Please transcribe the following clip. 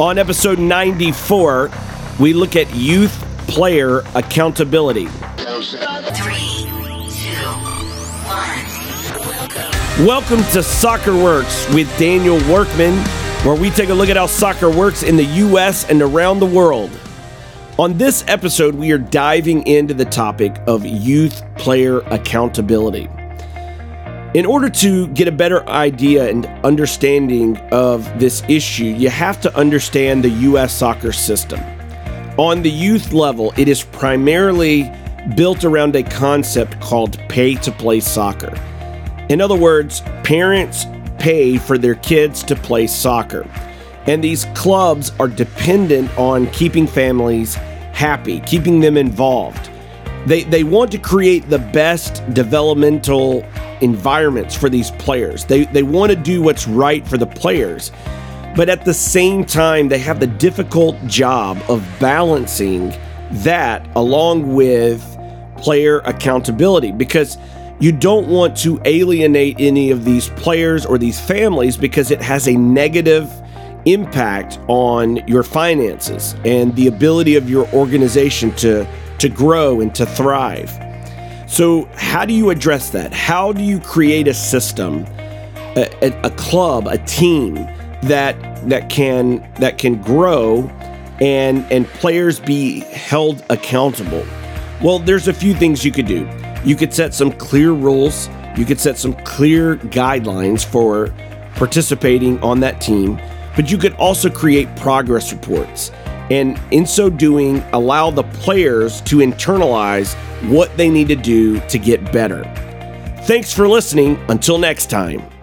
On episode 94, we look at youth player accountability. Welcome to Soccer Works with Daniel Workman, where we take a look at how soccer works in the U.S. and around the world. On this episode, we are diving into the topic of youth player accountability. In order to get a better idea and understanding of this issue, you have to understand the U.S. soccer system. On the youth level, it is primarily built around a concept called pay to play soccer. In other words, parents pay for their kids to play soccer. And these clubs are dependent on keeping families happy, keeping them involved. They, they want to create the best developmental environments for these players. They, they want to do what's right for the players. But at the same time, they have the difficult job of balancing that along with player accountability because you don't want to alienate any of these players or these families because it has a negative impact on your finances and the ability of your organization to, to grow and to thrive. So, how do you address that? How do you create a system, a, a, a club, a team that that can that can grow and and players be held accountable? Well, there's a few things you could do. You could set some clear rules. You could set some clear guidelines for participating on that team, but you could also create progress reports. And in so doing, allow the players to internalize what they need to do to get better. Thanks for listening. Until next time.